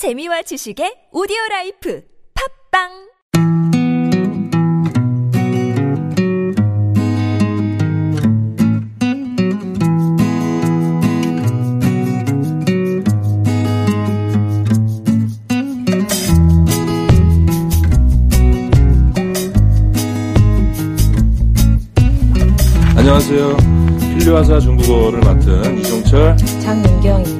재미와 지식의 오디오 라이프 팝빵 안녕하세요. 필류화사 중국어를 맡은 이종철. 장윤경입니다.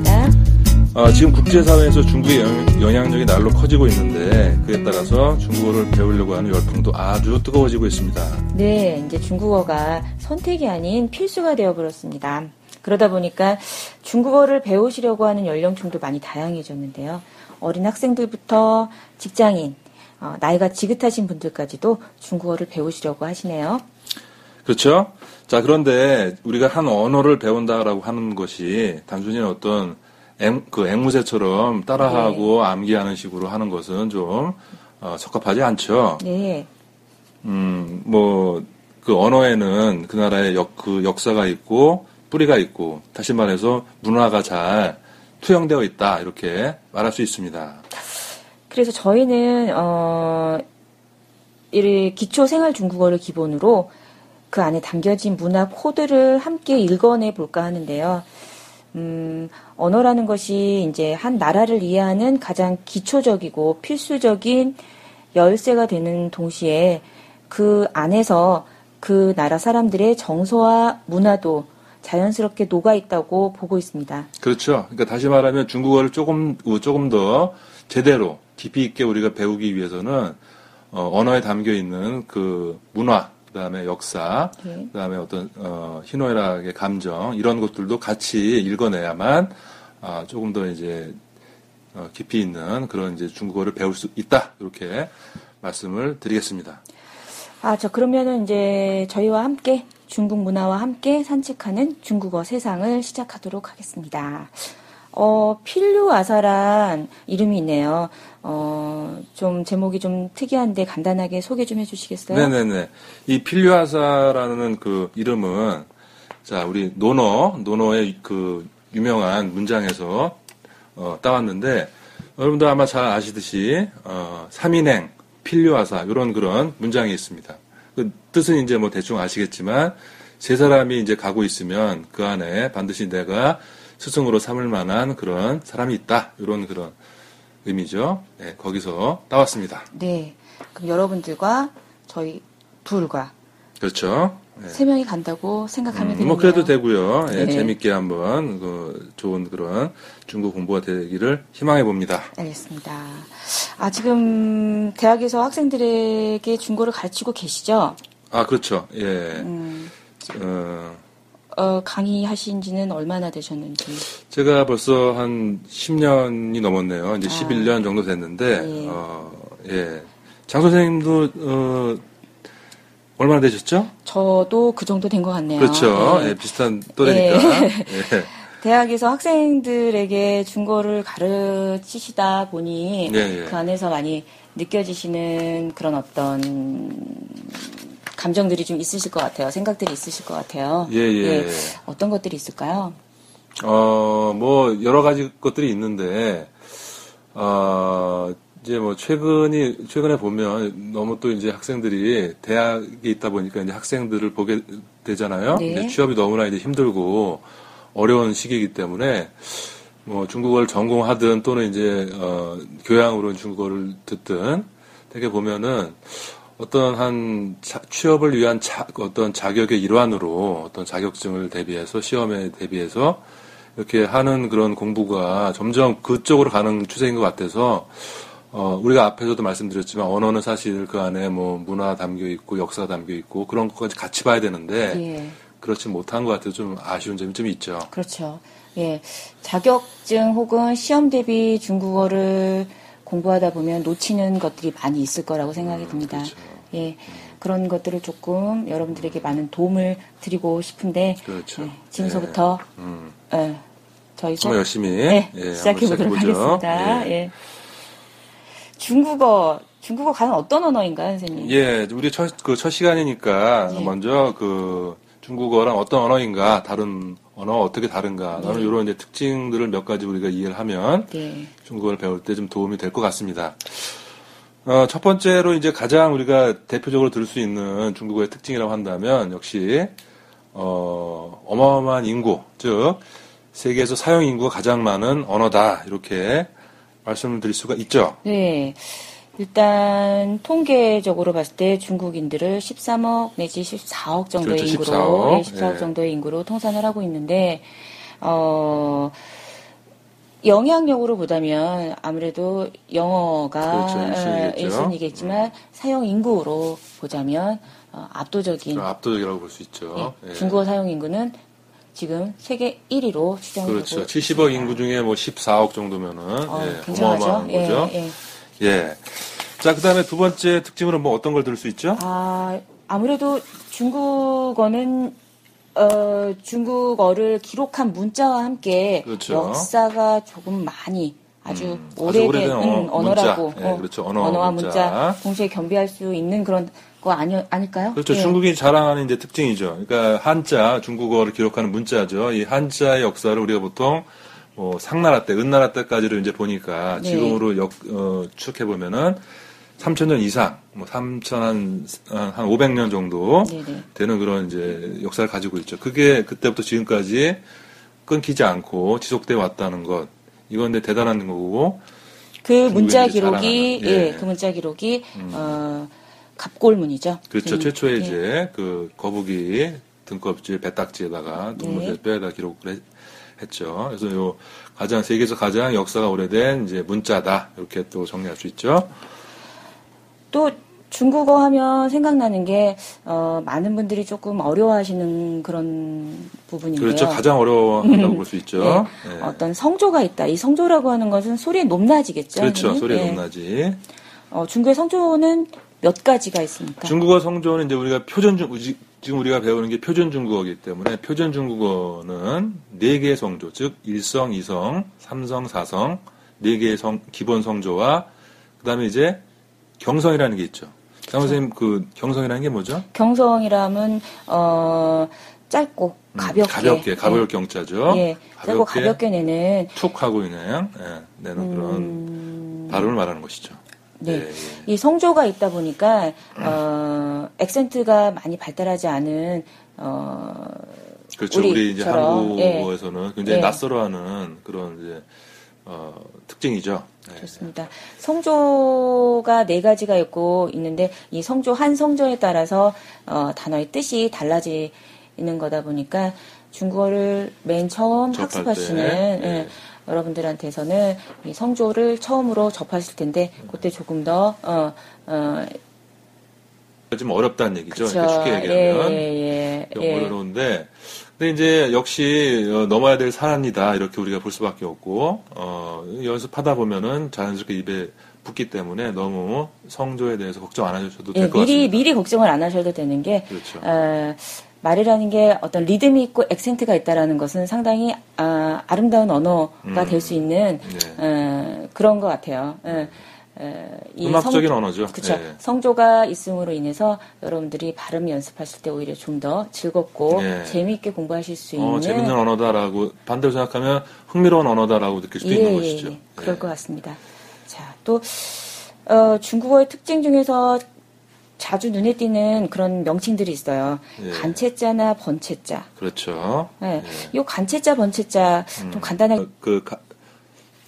아, 지금 국제사회에서 중국의 영- 영향력이 날로 커지고 있는데 그에 따라서 중국어를 배우려고 하는 열풍도 아주 뜨거워지고 있습니다. 네, 이제 중국어가 선택이 아닌 필수가 되어버렸습니다. 그러다 보니까 중국어를 배우시려고 하는 연령층도 많이 다양해졌는데요. 어린 학생들부터 직장인, 어, 나이가 지긋하신 분들까지도 중국어를 배우시려고 하시네요. 그렇죠? 자, 그런데 우리가 한 언어를 배운다라고 하는 것이 단순히 어떤 앵, 그 앵무새처럼 따라하고 암기하는 식으로 하는 것은 좀 어, 적합하지 않죠. 네, 음, 뭐, 그 언어에는 그 나라의 역, 그 역사가 있고, 뿌리가 있고, 다시 말해서 문화가 잘 투영되어 있다, 이렇게 말할 수 있습니다. 그래서 저희는 어, 이 기초 생활 중국어를 기본으로 그 안에 담겨진 문화 코드를 함께 읽어내 볼까 하는데요. 음, 언어라는 것이 이제 한 나라를 이해하는 가장 기초적이고 필수적인 열쇠가 되는 동시에 그 안에서 그 나라 사람들의 정서와 문화도 자연스럽게 녹아 있다고 보고 있습니다. 그렇죠. 그러니까 다시 말하면 중국어를 조금, 조금 더 제대로 깊이 있게 우리가 배우기 위해서는 어, 언어에 담겨 있는 그 문화, 그 다음에 역사, 네. 그 다음에 어떤, 어, 희노애락의 감정, 이런 것들도 같이 읽어내야만, 아, 조금 더 이제, 어, 깊이 있는 그런 이제 중국어를 배울 수 있다. 이렇게 말씀을 드리겠습니다. 아, 저 그러면은 이제 저희와 함께 중국 문화와 함께 산책하는 중국어 세상을 시작하도록 하겠습니다. 어, 필류 아사란 이름이 있네요. 어, 좀 제목이 좀 특이한데 간단하게 소개 좀 해주시겠어요? 네네네. 이 필류하사라는 그 이름은 자 우리 노너 노너의 그 유명한 문장에서 어, 따왔는데 여러분도 아마 잘 아시듯이 어, 삼인행 필류하사 이런 그런 문장이 있습니다. 그 뜻은 이제 뭐 대충 아시겠지만 세 사람이 이제 가고 있으면 그 안에 반드시 내가 스승으로 삼을 만한 그런 사람이 있다 이런 그런 의미죠. 네, 거기서 따왔습니다. 네. 그럼 여러분들과 저희 둘과 그렇죠. 네. 세 명이 간다고 생각하면 되겠네요. 뭐 그래도 되고요. 예, 네. 재밌게 한번 그 좋은 그런 중국 공부가 되기를 희망해 봅니다. 알겠습니다. 아, 지금 대학에서 학생들에게 중국어를 가르치고 계시죠? 아 그렇죠. 예. 음, 어, 어, 강의하신 지는 얼마나 되셨는지. 제가 벌써 한 10년이 넘었네요. 이제 아. 11년 정도 됐는데 예. 어, 예. 장 선생님도 어, 얼마나 되셨죠? 저도 그 정도 된 것 같네요. 그렇죠. 네. 예, 비슷한 또래니까. 예. 대학에서 학생들에게 중국어를 가르치시다 보니 예, 예. 그 안에서 많이 느껴지시는 그런 어떤 감정들이 좀 있으실 것 같아요. 생각들이 있으실 것 같아요. 예, 예. 어떤 것들이 있을까요? 어, 뭐, 여러 가지 것들이 있는데, 어, 이제 뭐, 최근이, 최근에 보면 너무 또 이제 학생들이 대학에 있다 보니까 이제 학생들을 보게 되잖아요. 네. 취업이 너무나 이제 힘들고 어려운 시기이기 때문에 뭐, 중국어를 전공하든 또는 이제, 어, 교양으로 중국어를 듣든 되게 보면은 어떤 한 자- 취업을 위한 자- 어떤 자격의 일환으로 어떤 자격증을 대비해서 시험에 대비해서 이렇게 하는 그런 공부가 점점 그쪽으로 가는 추세인 것 같아서 어, 우리가 앞에서도 말씀드렸지만 언어는 사실 그 안에 뭐 문화 담겨 있고 역사 담겨 있고 그런 것까지 같이 봐야 되는데 예. 그렇지 못한 것 같아서 좀 아쉬운 점이 좀 있죠. 그렇죠. 예. 자격증 혹은 시험 대비 중국어를 공부하다 보면 놓치는 것들이 많이 있을 거라고 생각이 듭니다. 그렇죠. 예. 그런 것들을 조금 여러분들에게 많은 도움을 드리고 싶은데 그렇죠. 예, 지금서부터 음, 예, 저희 정말 열심히 네, 예, 시작해 보도록. 하겠습니다. 예. 예. 중국어 중국어 가는 어떤 언어인가요, 선생님? 예, 우리 첫, 그 첫 시간이니까 예. 먼저 그 중국어랑 어떤 언어인가, 다른 언어가 어떻게 다른가, 라는 이런 이제 특징들을 몇 가지 우리가 이해를 하면 네. 중국어를 배울 때 좀 도움이 될 것 같습니다. 어, 첫 번째로 이제 가장 우리가 대표적으로 들을 수 있는 중국어의 특징이라고 한다면 역시 어, 어마어마한 인구, 즉 세계에서 사용 인구가 가장 많은 언어다 이렇게 말씀을 드릴 수가 있죠. 네. 일단 통계적으로 봤을 때 중국인들을 13억 내지 14억 정도의 그렇죠, 인구로 14억. 네, 14억 예. 정도의 인구로 통산을 하고 있는데 어 영향력으로 보자면 아무래도 영어가 그렇죠, 일순위겠죠. 음. 이겠지만 사용 인구로 보자면 어, 압도적인 좀 압도적이라고 볼 수 있죠. 예, 예. 중국어 사용 인구는 지금 세계 1위로 추정되고 그렇죠. 70억 인구 중에 뭐 14억 정도면은 어, 예, 굉장하죠. 어마어마한 예, 거죠. 예. 예. 자, 그다음에 두 번째 특징으로 뭐 어떤 걸 들을 수 있죠? 아, 아무래도 중국어는 어, 중국어를 기록한 문자와 함께 그렇죠. 역사가 조금 많이 아주 음, 아주 오래된, 오래된 언어, 음, 언어라고 문자. 예, 그렇죠. 언어, 와 문자. 문자. 동시에 겸비할 수 있는 그런 거 아니, 아닐까요? 그렇죠. 예. 중국이 자랑하는 이제 특징이죠. 그러니까 한자, 중국어를 기록하는 문자죠. 이 한자의 역사를 우리가 보통 뭐 상나라 때, 은나라 때까지를 이제 보니까 네. 지금으로 역, 어, 추측해 보면은 3,000년 이상, 뭐 3,000, 한, 한 500년 정도 네네. 되는 그런 이제 역사를 가지고 있죠. 그게 그때부터 지금까지 끊기지 않고 지속돼 왔다는 것. 이건 근데 대단한 거고. 그 문자 기록이 예, 예. 그 문자 기록이 어, 갑골문이죠. 그렇죠. 음, 최초에 예. 이제 그 거북이 등껍질 배딱지에다가 동물의 네. 뼈에다 기록을 했, 했죠. 그래서 요 가장 세계에서 가장 역사가 오래된 이제 문자다 이렇게 또 정리할 수 있죠. 또 중국어 하면 생각나는 게 어, 많은 분들이 조금 어려워하시는 그런 부분인데요. 그렇죠. 가장 어려워한다고 볼 수 있죠. 네. 예. 어떤 성조가 있다. 이 성조라고 하는 것은 소리의 높낮이겠죠. 그렇죠. 선생님? 소리가 예. 높낮이. 어, 중국의 성조는 몇 가지가 있습니까? 중국어 성조는 이제 우리가 표준 중 지금 우리가 배우는 게 표준 중국어이기 때문에 표준 중국어는 네 개의 성조, 즉 일성, 이성, 삼성, 사성 네 개의 성 기본 성조와 그다음에 이제 경성이라는 게 있죠. 장 선생님 그 경성이라는 게 뭐죠? 경성이라면 어, 짧고 음, 가볍게 가볍게 가벼울 예. 경자죠. 예, 짧고 가볍게 내는 툭 하고 그냥 예, 내는 그런 음, 발음을 말하는 것이죠. 네. 예, 예. 이 성조가 있다 보니까 어, 액센트가 많이 발달하지 않은 어, 그렇죠. 우리 이제 우리처럼, 예. 굉장히 예. 낯설어하는 그런 이제 어, 특징이죠. 예. 좋습니다. 성조가 네 가지가 있고 있는데 이 성조 한 성조에 따라서 어, 단어의 뜻이 달라지는 거다 보니까 중국어를 맨 처음 학습하시는 때, 예, 예. 여러분들한테서는 이 성조를 처음으로 접하실 텐데 그때 조금 더 어, 어, 좀 어렵다는 얘기죠. 쉽게 얘기하면. 예, 예, 좀 예. 어려운데, 근데 이제 역시 어, 넘어야 될 산이다 이렇게 우리가 볼 수밖에 없고 어, 연습하다 보면은 자연스럽게 입에 붙기 때문에 너무 성조에 대해서 걱정 안 하셔도 예, 될것 미리 같습니다. 미리 걱정을 안 하셔도 되는 게 그렇죠. 어, 말이라는 게 어떤 리듬이 있고 액센트가 있다라는 것은 상당히 아, 아름다운 언어가 음. 될수 있는 네. 어, 그런 것 같아요. 이 음악적인 성- 언어죠. 그쵸. 예. 성조가 있음으로 인해서 여러분들이 발음 연습하실 때 오히려 좀 더 즐겁고 예. 재미있게 공부하실 수 어, 있는 재밌는 언어다라고 반대로 생각하면 흥미로운 언어다라고 느낄 수도 있는 것이죠. 예, 그럴 예. 것 같습니다. 자, 또 어, 중국어의 특징 중에서 자주 눈에 띄는 그런 명칭들이 있어요. 예. 간체자나 번체자. 그렇죠. 네. 예. 요 간체자, 번체자 좀 간단하게 어, 그 가-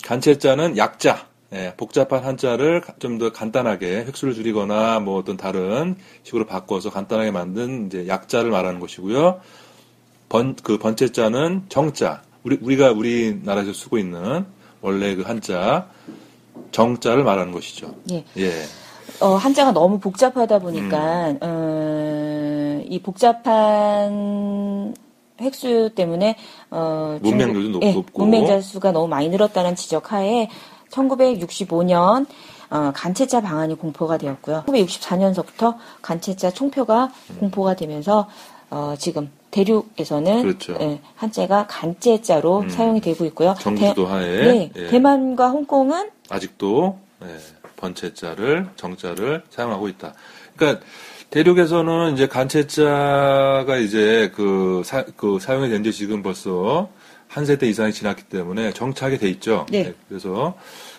간체자는 약자, 예, 복잡한 한자를 좀 더 간단하게 획수를 줄이거나 뭐 어떤 다른 식으로 바꿔서 간단하게 만든 이제 약자를 말하는 것이고요. 번, 그 번체자는 정자, 우리, 우리가 우리나라에서 쓰고 있는 원래 그 한자, 정자를 말하는 것이죠. 예. 예. 어, 한자가 너무 복잡하다 음. 보니까 어, 이 복잡한 획수 때문에 어, 문맹률도 높- 예, 높고. 문맹자 수가 너무 많이 늘었다는 지적하에 1965년 어, 간체자 방안이 공포가 되었고요. 1964년서부터 간체자 총표가 공포가 되면서 어, 지금 대륙에서는 그렇죠. 예, 한자가 간제자로 음. 사용이 되고 있고요. 정부도 하에 네, 예. 대만과 홍콩은 아직도 예, 번체자를 정자를 사용하고 있다. 그러니까 대륙에서는 이제 간체자가 이제 그, 사, 그 사용이 된 지 지금 벌써 한 세대 이상이 지났기 때문에 정착이 돼 있죠. 네. 그래서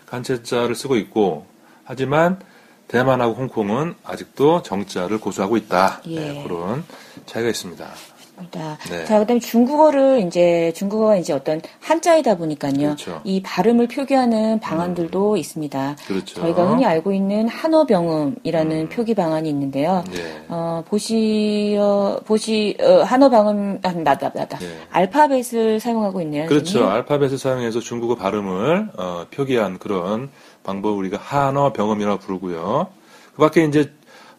간체자를 쓰고 있고 하지만 대만하고 홍콩은 아직도 정자를 고수하고 있다. 예. 네, 그런 차이가 있습니다. 맞습니다. 네. 자, 그다음에 중국어를 이제 중국어가 이제 어떤 한자이다 보니까요. 그렇죠. 이 발음을 표기하는 방안들도 있습니다. 그렇죠. 저희가 흔히 알고 있는 한어병음이라는 표기 방안이 있는데요. 네. 어, 보시, 어, 보시, 어, 한어방음, 아, 나다, 나다. 네. 알파벳을 사용하고 있네요. 그렇죠. 선생님. 알파벳을 사용해서 중국어 발음을 어, 표기한 그런 방법을 우리가 한어 병음이라고 부르고요. 그 밖에 이제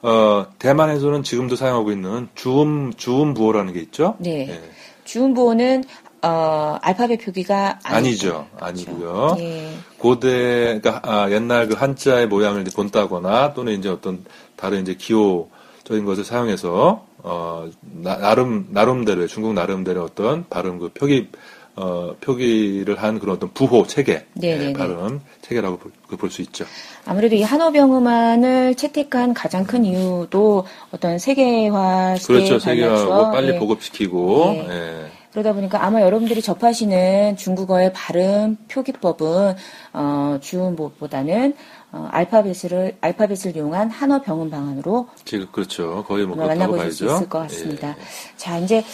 어, 대만에서는 지금도 사용하고 있는 주음 주음 부호라는 게 있죠. 네. 예. 주음 부호는, 어, 알파벳 표기가 아니죠. 아니죠. 아니고요. 예. 고대 그러니까 아, 옛날 그 한자의 모양을 이제 본다거나 또는 이제 어떤 다른 이제 기호적인 것을 사용해서 어 나, 름 나름대로의 중국 나름대로 어떤 발음 그 표기 어 표기를 한 그런 어떤 부호 체계. 예, 발음 체계라고 볼 수 있죠. 아무래도 이 한어병음안을 채택한 가장 큰 이유도 어떤 세계화 시대에 그렇죠. 세계화하고 관련해서, 빨리 예. 보급시키고 네. 예. 그러다 보니까 아마 여러분들이 접하시는 중국어의 발음 표기법은 어, 주음보다는 어, 알파벳을 알파벳을 이용한 한어 병음 방안으로 지금 그렇죠. 거의 뭐 만나보실 수. 있을 것 같습니다. 예. 자 이제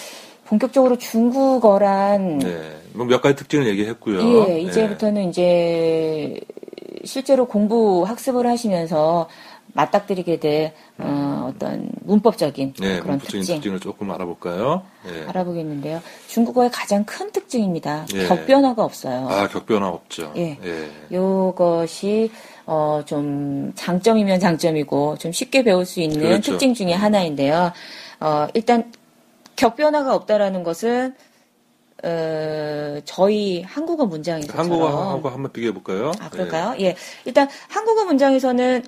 본격적으로 중국어란 네. 뭐 몇 가지 특징을 얘기했고요. 예, 이제부터는 이제 실제로 공부 학습을 하시면서 맞닥뜨리게 될 어, 떤 문법적인 네, 그런 문법적인 특징 특징 을 조금 알아볼까요? 예. 알아보겠는데요. 중국어의 가장 큰 특징입니다. 예. 격변화가 없어요. 아, 격변화 없죠. 예. 예. 요것이 어, 좀 장점이면 장점이고 좀 쉽게 배울 수 있는 그렇죠. 특징 중에 하나인데요. 어, 일단 격변화가 없다라는 것은 어, 저희 한국어 문장에서 한국어하고 한번 비교해 볼까요? 아 그럴까요? 예. 일단 한국어 문장에서는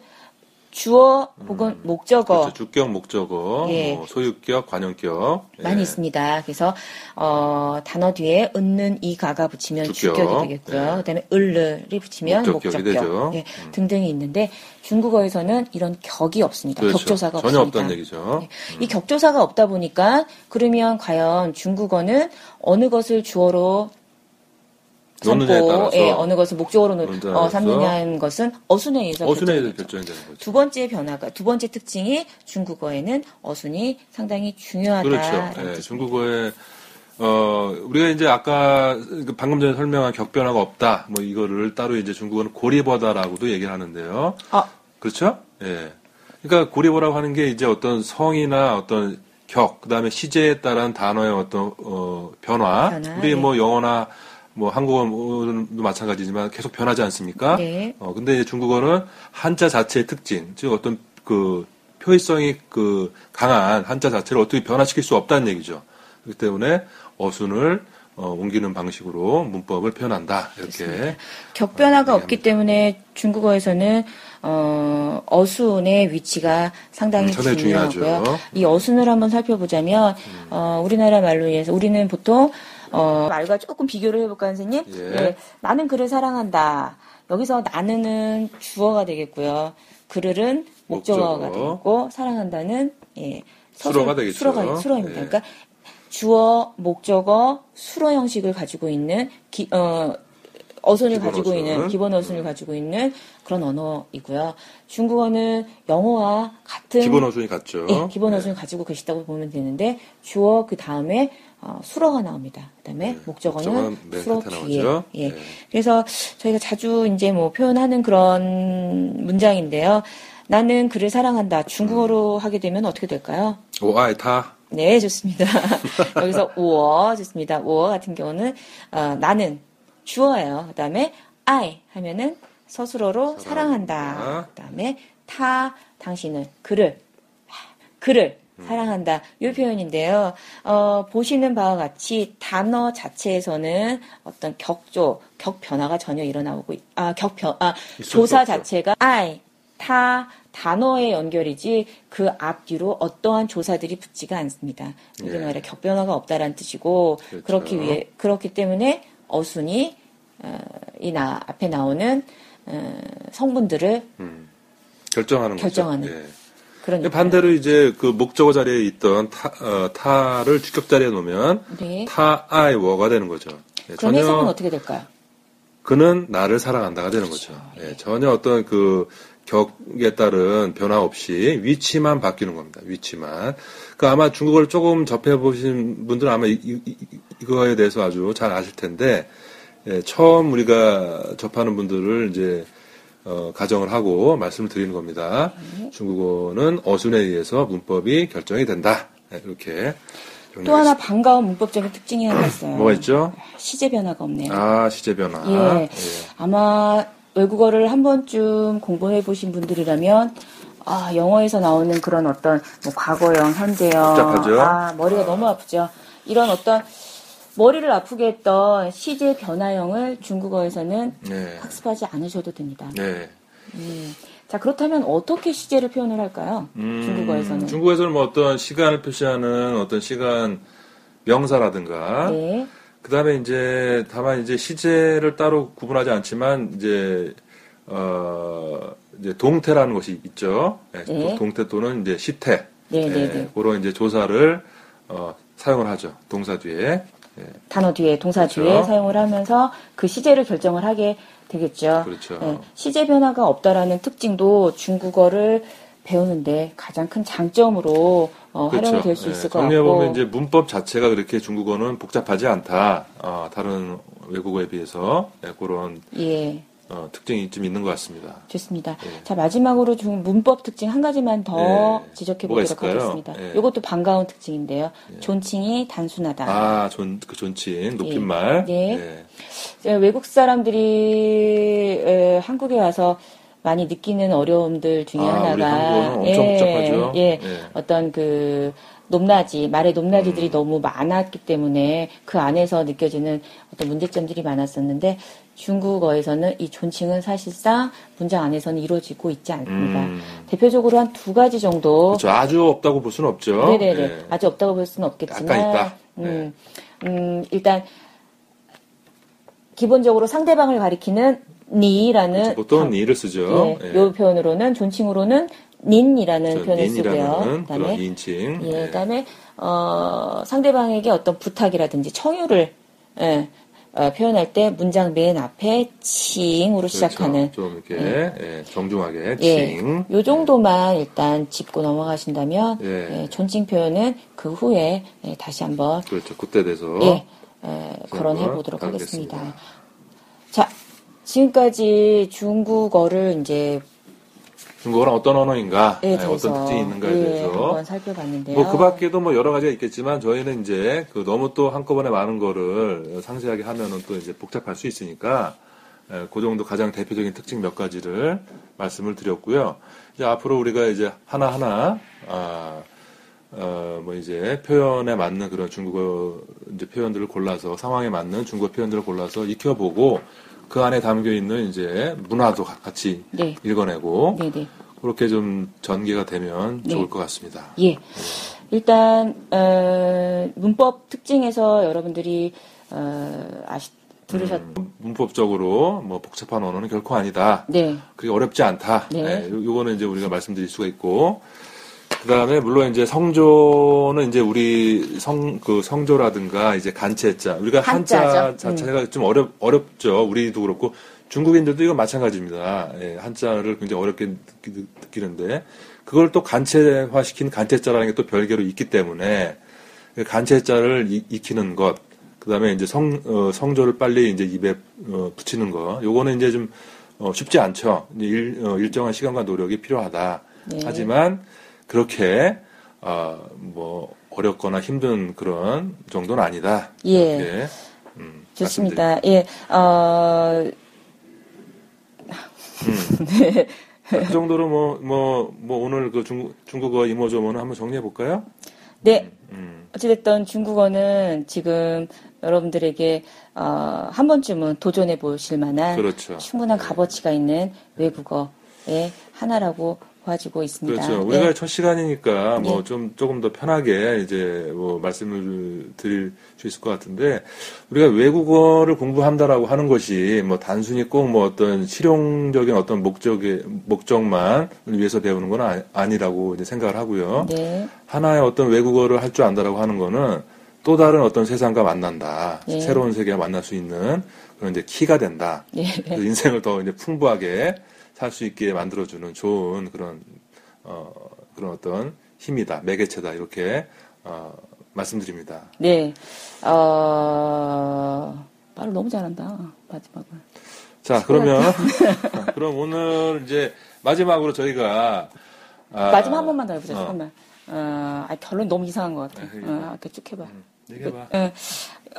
주어 혹은 목적어 그렇죠. 주격, 목적어, 예. 뭐 소유격, 관용격 많이 예. 있습니다. 그래서 어, 단어 뒤에 은는 이 가가 붙이면 주격. 주격이 되겠고요. 네. 그다음에 을르이 붙이면 목적격이 목적격. 예, 음. 등등이 있는데 중국어에서는 이런 격이 없습니다. 그렇죠. 격조사가 전혀 없습니다. 없다는 얘기죠. 네. 이 격조사가 없다 보니까 그러면 과연 중국어는 어느 것을 주어로 삼고 따라서 예, 어느 것을 놓느냐에 어, 삼느냐는 것은 어순에 의해서 어순에 결정이 되죠. 결정이 되는 거죠. 두 번째 변화가 두 번째 특징이 중국어에는 어순이 상당히 중요하다. 그렇죠. 예, 중국어에 어 우리가 이제 아까 그 방금 전에 설명한 격변화가 없다. 뭐 이거를 따로 이제 중국어는 고리버다라고도 얘기를 하는데요. 아, 그렇죠? 예. 그러니까 고리버라고 하는 게 이제 어떤 성이나 어떤 격, 그 다음에 시제에 따른 단어의 어떤 어, 변화. 변화, 우리 네. 뭐 영어나 뭐 한국어도 마찬가지지만 계속 변하지 않습니까? 네. 어, 근데 이제 중국어는 한자 자체의 특징, 즉 어떤 그 표의성이 그 강한 한자 자체를 어떻게 변화시킬 수 없다는 얘기죠. 그렇기 때문에 어순을 어, 옮기는 방식으로 문법을 표현한다. 이렇게. 격변화가 어, 없기 때문에 중국어에서는 어, 어순의 위치가 상당히 음, 중요하고요. 중요하죠. 음. 이 어순을 한번 살펴보자면 어, 우리나라 말로 인해서 우리는 보통 어, 말과 조금 비교를 해볼까요, 선생님? 예. 나는 그를 사랑한다. 여기서 나는은 주어가 되겠고요. 그를은 목적어가 목적어. 되고 사랑한다는 예, 수로가 되겠죠. 수로가 수로입니다. 예. 그러니까 주어, 목적어, 수로 형식을 가지고 있는 기, 어, 어순을 가지고 어순. 있는 기본 어순을 가지고 있는 그런 언어이고요. 중국어는 영어와 같은 기본 어순이 같죠. 예, 기본 네. 어순을 가지고 계시다고 보면 되는데 주어 그 다음에 어, 수로가 나옵니다. 그다음에 네, 목적어는 수로 끝에 뒤에. 나오죠. 예. 네. 그래서 저희가 자주 이제 뭐 표현하는 그런 문장인데요. 나는 그를 사랑한다. 중국어로 하게 되면 어떻게 될까요? 오아이 타. 네, 좋습니다. 여기서 우어 좋습니다. 우어 같은 경우는 어, 나는 주어예요. 그다음에 I 하면은 서술어로 사랑한다. 사랑한다. 그다음에 타 당신은 그를 그를 음. 사랑한다. 이 표현인데요. 어, 보시는 바와 같이 단어 자체에서는 어떤 격조, 격 변화가 전혀 일어나고 있, 아, 격 변, 아, 조사. 자체가 I, 타, 단어의 연결이지 그 앞뒤로 어떠한 조사들이 붙지가 않습니다. 이게 예. 말해 격 변화가 없다라는 뜻이고 그렇죠. 그렇기 위해 그렇기 때문에 어순이 어, 이나 앞에 나오는 어, 성분들을 음, 결정하는 결정하는. 거죠. 예. 그러니까요. 반대로 이제 그 목적어 자리에 있던 타, 어, 타를 주격 자리에 놓으면 네. 타, 아이, 워가 되는 거죠. 예, 그럼 해석은 어떻게 될까요? 그는 나를 사랑한다가 되는 거죠. 예, 전혀 어떤 그 격에 따른 변화 없이 위치만 바뀌는 겁니다. 위치만. 그 아마 중국어를 조금 접해 보신 분들은 아마 이, 거에 대해서 아주 잘 아실 텐데 예, 처음 우리가 접하는 분들을 이제 어, 가정을 하고 말씀을 드리는 겁니다. 네. 중국어는 어순에 의해서 문법이 결정이 된다. 예, 이렇게 또 하나 반가운 문법적인 특징이 하나 있어요. 뭐가 있죠? 시제 변화가 없네요. 아 시제 변화. 예. 아마 외국어를 한 번쯤 공부해 보신 분들이라면 아, 영어에서 나오는 그런 어떤 뭐 과거형, 현재형 복잡하죠? 아, 머리가 너무 아프죠. 이런 어떤 머리를 아프게 했던 시제 변화형을 중국어에서는 네. 학습하지 않으셔도 됩니다. 네. 자, 그렇다면 어떻게 시제를 표현을 할까요? 음, 중국어에서는. 중국에서는 뭐 어떤 시간을 표시하는 어떤 시간 명사라든가 네. 그다음에 이제 다만 이제 시제를 따로 구분하지 않지만 이제 어 이제 동태라는 것이 있죠. 예, 네. 또 동태 또는 이제 시태. 네, 예, 네, 네. 그런 이제 조사를 어 사용을 하죠. 동사 뒤에. 예, 단어 뒤에, 동사 그렇죠. 뒤에 사용을 하면서 그 시제를 결정을 하게 되겠죠. 그렇죠. 네, 시제 변화가 없다라는 특징도 중국어를 배우는데 가장 큰 장점으로 어, 활용이 될 수 있을 것 그렇죠. 정리해 같고. 보면 이제 문법 자체가 그렇게 중국어는 복잡하지 않다. 어, 다른 외국어에 비해서 예, 그런 예, 어, 특징이 좀 있는 것 같습니다. 좋습니다. 예. 자 마지막으로 중 문법 특징 한 가지만 더 예. 지적해 보도록? 하겠습니다. 예. 이것도 반가운 특징인데요. 존칭이 단순하다. 아, 존, 그 존칭, 높임말. 네. 예. 외국 사람들이 에, 한국에 와서 많이 느끼는 어려움들 중에 아, 하나가. 예, 예. 어떤 그 높낮이 말의 높낮이들이 음. 너무 많았기 때문에 그 안에서 느껴지는 어떤 문제점들이 많았었는데 중국어에서는 이 존칭은 사실상 문장 안에서는 이루어지고 있지 않습니다. 음. 대표적으로 한 두 가지 정도 그렇죠. 아주 없다고 볼 수는 없죠. 네네네. 예. 아주 없다고 볼 수는 없겠지만, 약간 있다. 네. 음, um, 일단 기본적으로 상대방을 가리키는 니라는 그렇죠. 보통은 방- 니를 쓰죠. 예, 예. 요 표현으로는 존칭으로는 닌이라는 그렇죠. 표현을 쓰고요. 그다음에 인칭. 예, 그다음에 어, 상대방에게 어떤 부탁이라든지 청유를 예, 어, 표현할 때 문장 맨 앞에 칭으로 시작하는 그렇죠. 좀 이렇게 예, 정중하게 예, 칭. 요 정도만 일단 짚고 넘어가신다면 예. 예, 존칭 표현은 그 후에 예, 다시 한번 그렇죠. 그때 돼서 예, 에, 거론해 보도록. 하겠습니다. 자, 지금까지 중국어를 이제 중국어는 어떤 언어인가, 에 예, 대해서 어떤 특징이 있는가에 예, 대해서 한번 살펴봤는데요. 뭐 그 밖에도 뭐 여러 가지가 있겠지만 저희는 이제 그 너무 또 한꺼번에 많은 거를 상세하게 하면은 또 이제 복잡할 수 있으니까 예, 그 정도 가장 대표적인 특징 몇 가지를 말씀을 드렸고요. 이제 앞으로 우리가 이제 하나 하나 아, 어, 뭐 이제 표현에 맞는 그런 중국어 이제 표현들을 골라서 상황에 맞는 중국어 표현들을 골라서 익혀보고 그 안에 담겨 있는 이제 문화도 가- 같이 네. 읽어내고 네네. 그렇게 좀 전개가 되면 네. 좋을 것 같습니다. 예. 일단 어, 문법 특징에서 여러분들이 어, 아시 들으셨 문법적으로 뭐 복잡한 언어는 결코 아니다. 네. 그게 어렵지 않다. 네. 네, 요- 요거는 이제 우리가 말씀드릴 수가 있고. 그 다음에 물론 이제 성조는 이제 우리 성, 그 성조라든가 이제 간체자. 우리가 한자 한자죠. 음. 자체가 좀 어렵, 어렵죠. 우리도 그렇고. 중국인들도 이거 마찬가지입니다. 예, 한자를 굉장히 어렵게 느끼, 느끼는데. 그걸 또 간체화 시킨 간체자라는 게 또 별개로 있기 때문에 그 간체자를 이- 익히는 것. 그 다음에 이제 성, 어, 성조를 빨리 이제 입에 어, 붙이는 거. 요거는 이제 좀 어, 쉽지 않죠. 일, 어, 일정한 시간과 노력이 필요하다. 네. 하지만 그렇게 어, 뭐 어렵거나 힘든 그런 정도는 아니다. 예. 이렇게, 음, 좋습니다. 예. 어, 말씀드리- 그 정도로 뭐 뭐 뭐 오늘 그 중국 중국어 이모저모는 한번 정리해 볼까요? 네. 음, 어찌됐든 중국어는 지금 여러분들에게 어, 한 번쯤은 도전해 보실 만한 그렇죠. 충분한 값어치가 있는 외국어의 하나라고 봐지고 있습니다. 그렇죠. 우리가 네. 첫 시간이니까 뭐 네. 좀 조금 더 편하게 이제 뭐 말씀을 드릴 수 있을 것 같은데 우리가 외국어를 공부한다라고 하는 것이 뭐 단순히 꼭 뭐 어떤 실용적인 어떤 목적의 목적만 위해서 배우는 건 아- 아니라고 이제 생각을 하고요. 네. 하나의 어떤 외국어를 할 줄 안다라고 하는 거는 또 다른 어떤 세상과 만난다. 네. 새로운 세계와 만날 수 있는 그런 이제 키가 된다. 네. 그래서 인생을 더 이제 풍부하게 살 수 있게 만들어주는 좋은 그런 어, 그런 어떤 힘이다, 매개체다 이렇게 어, 말씀드립니다. 네. 어, 말을 너무 잘한다. 마지막을. 자, 그러면 그럼 오늘 이제 마지막으로 저희가 아, 마지막 한 번만 더 해보자. 어. 잠깐만. 어, 아, 결론 너무 이상한 것 같아. 아, 그래. 어, 이렇게 쭉 해봐. 얘기해봐. 예.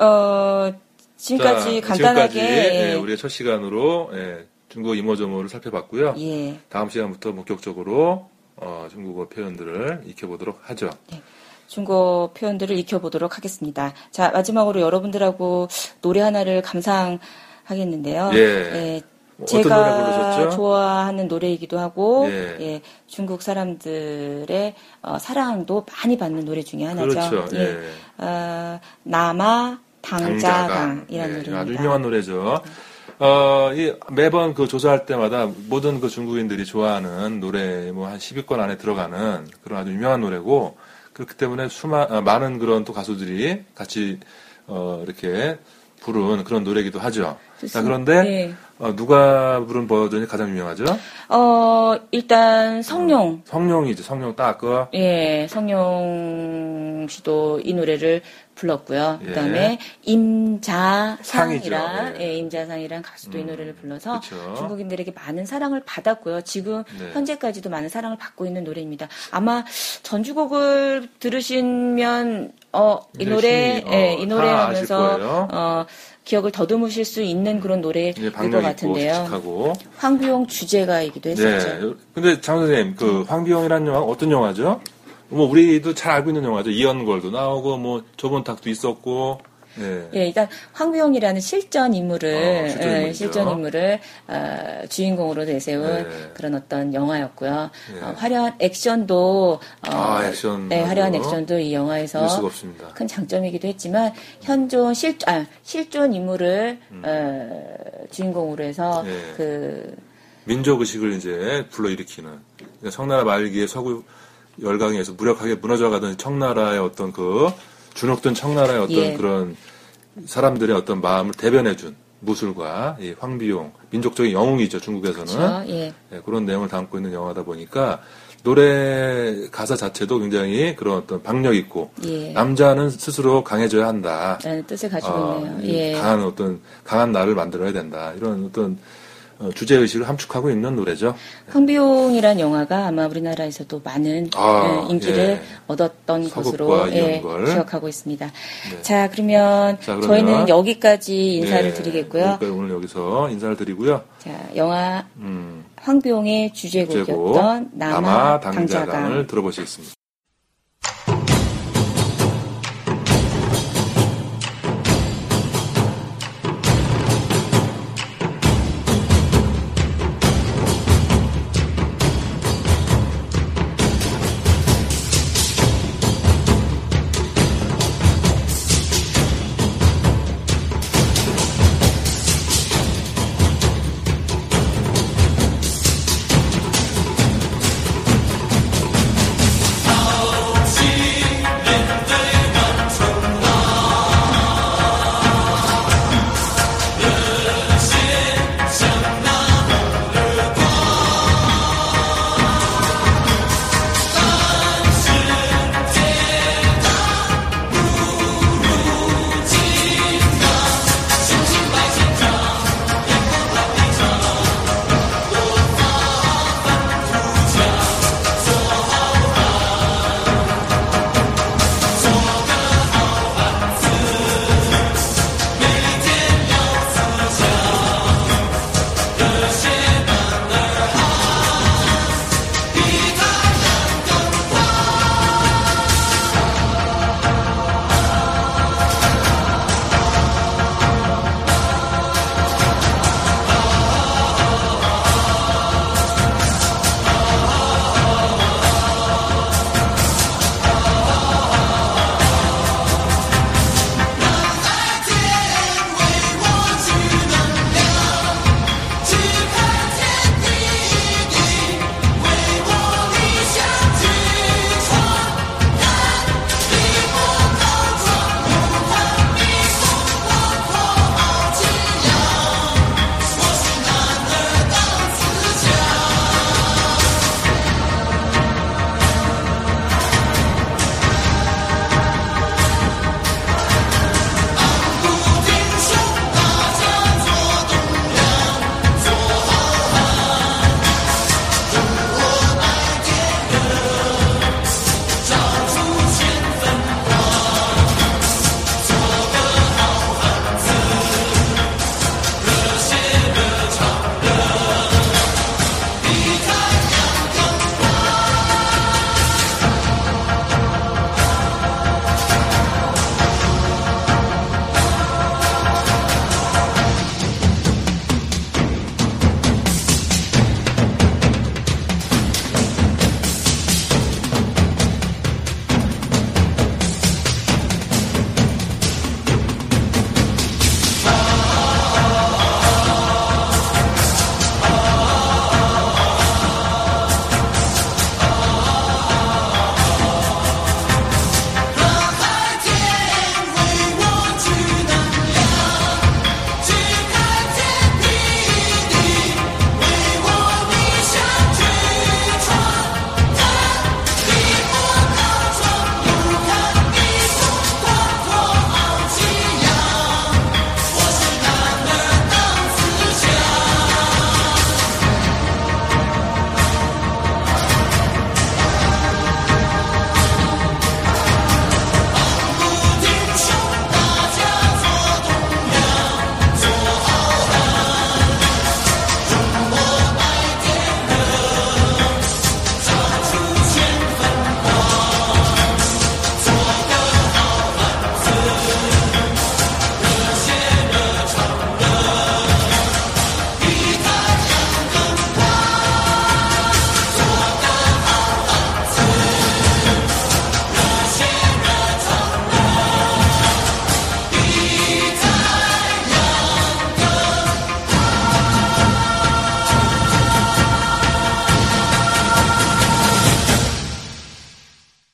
어, 지금까지 자, 간단하게. 지금까지, 예, 예. 우리의 첫 시간으로 예, 중국어 이모저모를 살펴봤고요. 예. 다음 시간부터 본격적으로 어, 중국어 표현들을 익혀보도록 하죠. 중국어 표현들을 익혀보도록 하겠습니다. 자, 마지막으로 여러분들하고 노래 하나를 감상하겠는데요. 예. 어떤 노래 제가? 좋아하는 노래이기도 하고, 예. 예, 중국 사람들의 어, 사랑도 많이 받는 노래 중에 하나죠. 그렇죠. 예. 어, 남아 당자강이라는 예, 노래입니다. 아주 유명한 노래죠. 어, 이 매번 그 조사할 때마다 모든 그 중국인들이 좋아하는 노래 뭐 한 10위권 안에 들어가는 그런 아주 유명한 노래고 그렇기 때문에 수마, 아, 많은 그런 또 가수들이 같이 어, 이렇게 부른 그런 노래기도 하죠. 자, 그런데 예. 어, 누가 부른 버전이 가장 유명하죠? 어, 일단 성룡. 성룡이죠. 성룡 딱 그. 예, 성룡 씨도 이 노래를 불렀고요. 예. 그다음에 임자상이란 상이죠. 예. 예, 임자상이란 가수도 이 노래를 불러서 그쵸. 중국인들에게 많은 사랑을 받았고요. 지금 네. 현재까지도 많은 사랑을 받고 있는 노래입니다. 아마 전주곡을 들으시면 어, 이 네, 노래 어, 예, 이 노래 하면서. 어, 기억을 더듬으실 수 있는 그런 노래일 이제 것 같은데요. 씩씩하고. 황비용 주제가이기도 했었죠. 네. 근데 장 선생님, 그 황비용이라는 영화 어떤 영화죠? 뭐 우리도 잘 알고 있는 영화죠. 이연걸도 나오고 뭐 조본탁도 있었고. 예. 예, 일단 황비용이라는 실전 인물을 어, 실전 예. 실전 인물을 어, 주인공으로 내세운 네. 그런 어떤 영화였고요. 네. 어, 화려한 액션도 어, 아, 액션 네, 화려한. 액션도 이 영화에서. 큰 장점이기도 했지만 현존 실 아, 실존 인물을 어, 주인공으로 해서 음. 네. 그 민족 의식을 이제 불러일으키는 그러니까 청나라 말기에 서구 열강에서 무력하게 무너져가던 청나라의 어떤 그 주눅든 청나라의 어떤 예. 그런 사람들의 어떤 마음을 대변해준 무술과 이 황비용 민족적인 영웅이죠 중국에서는 그렇죠. 예. 예, 그런 내용을 담고 있는 영화다 보니까 노래 가사 자체도 굉장히 그런 어떤 박력 있고 예. 남자는 스스로 강해져야 한다. 라는 뜻을 가지고 어, 있네요. 이 예. 강한 어떤 강한 나를 만들어야 된다. 이런 어떤 어, 주제 의식을 함축하고 있는 노래죠. 황비용이란 영화가 아마 우리나라에서도 많은 아, 예, 인기를 예. 얻었던 것으로 예. 기억하고 있습니다. 자, 그러면 자, 그러면 저희는 여기까지 인사를 네, 드리겠고요. 여기까지 오늘 여기서 인사를 드리고요. 자, 영화 음, 황비용의 주제곡이었던 남아 남아 당자강 당자강을 들어보시겠습니다.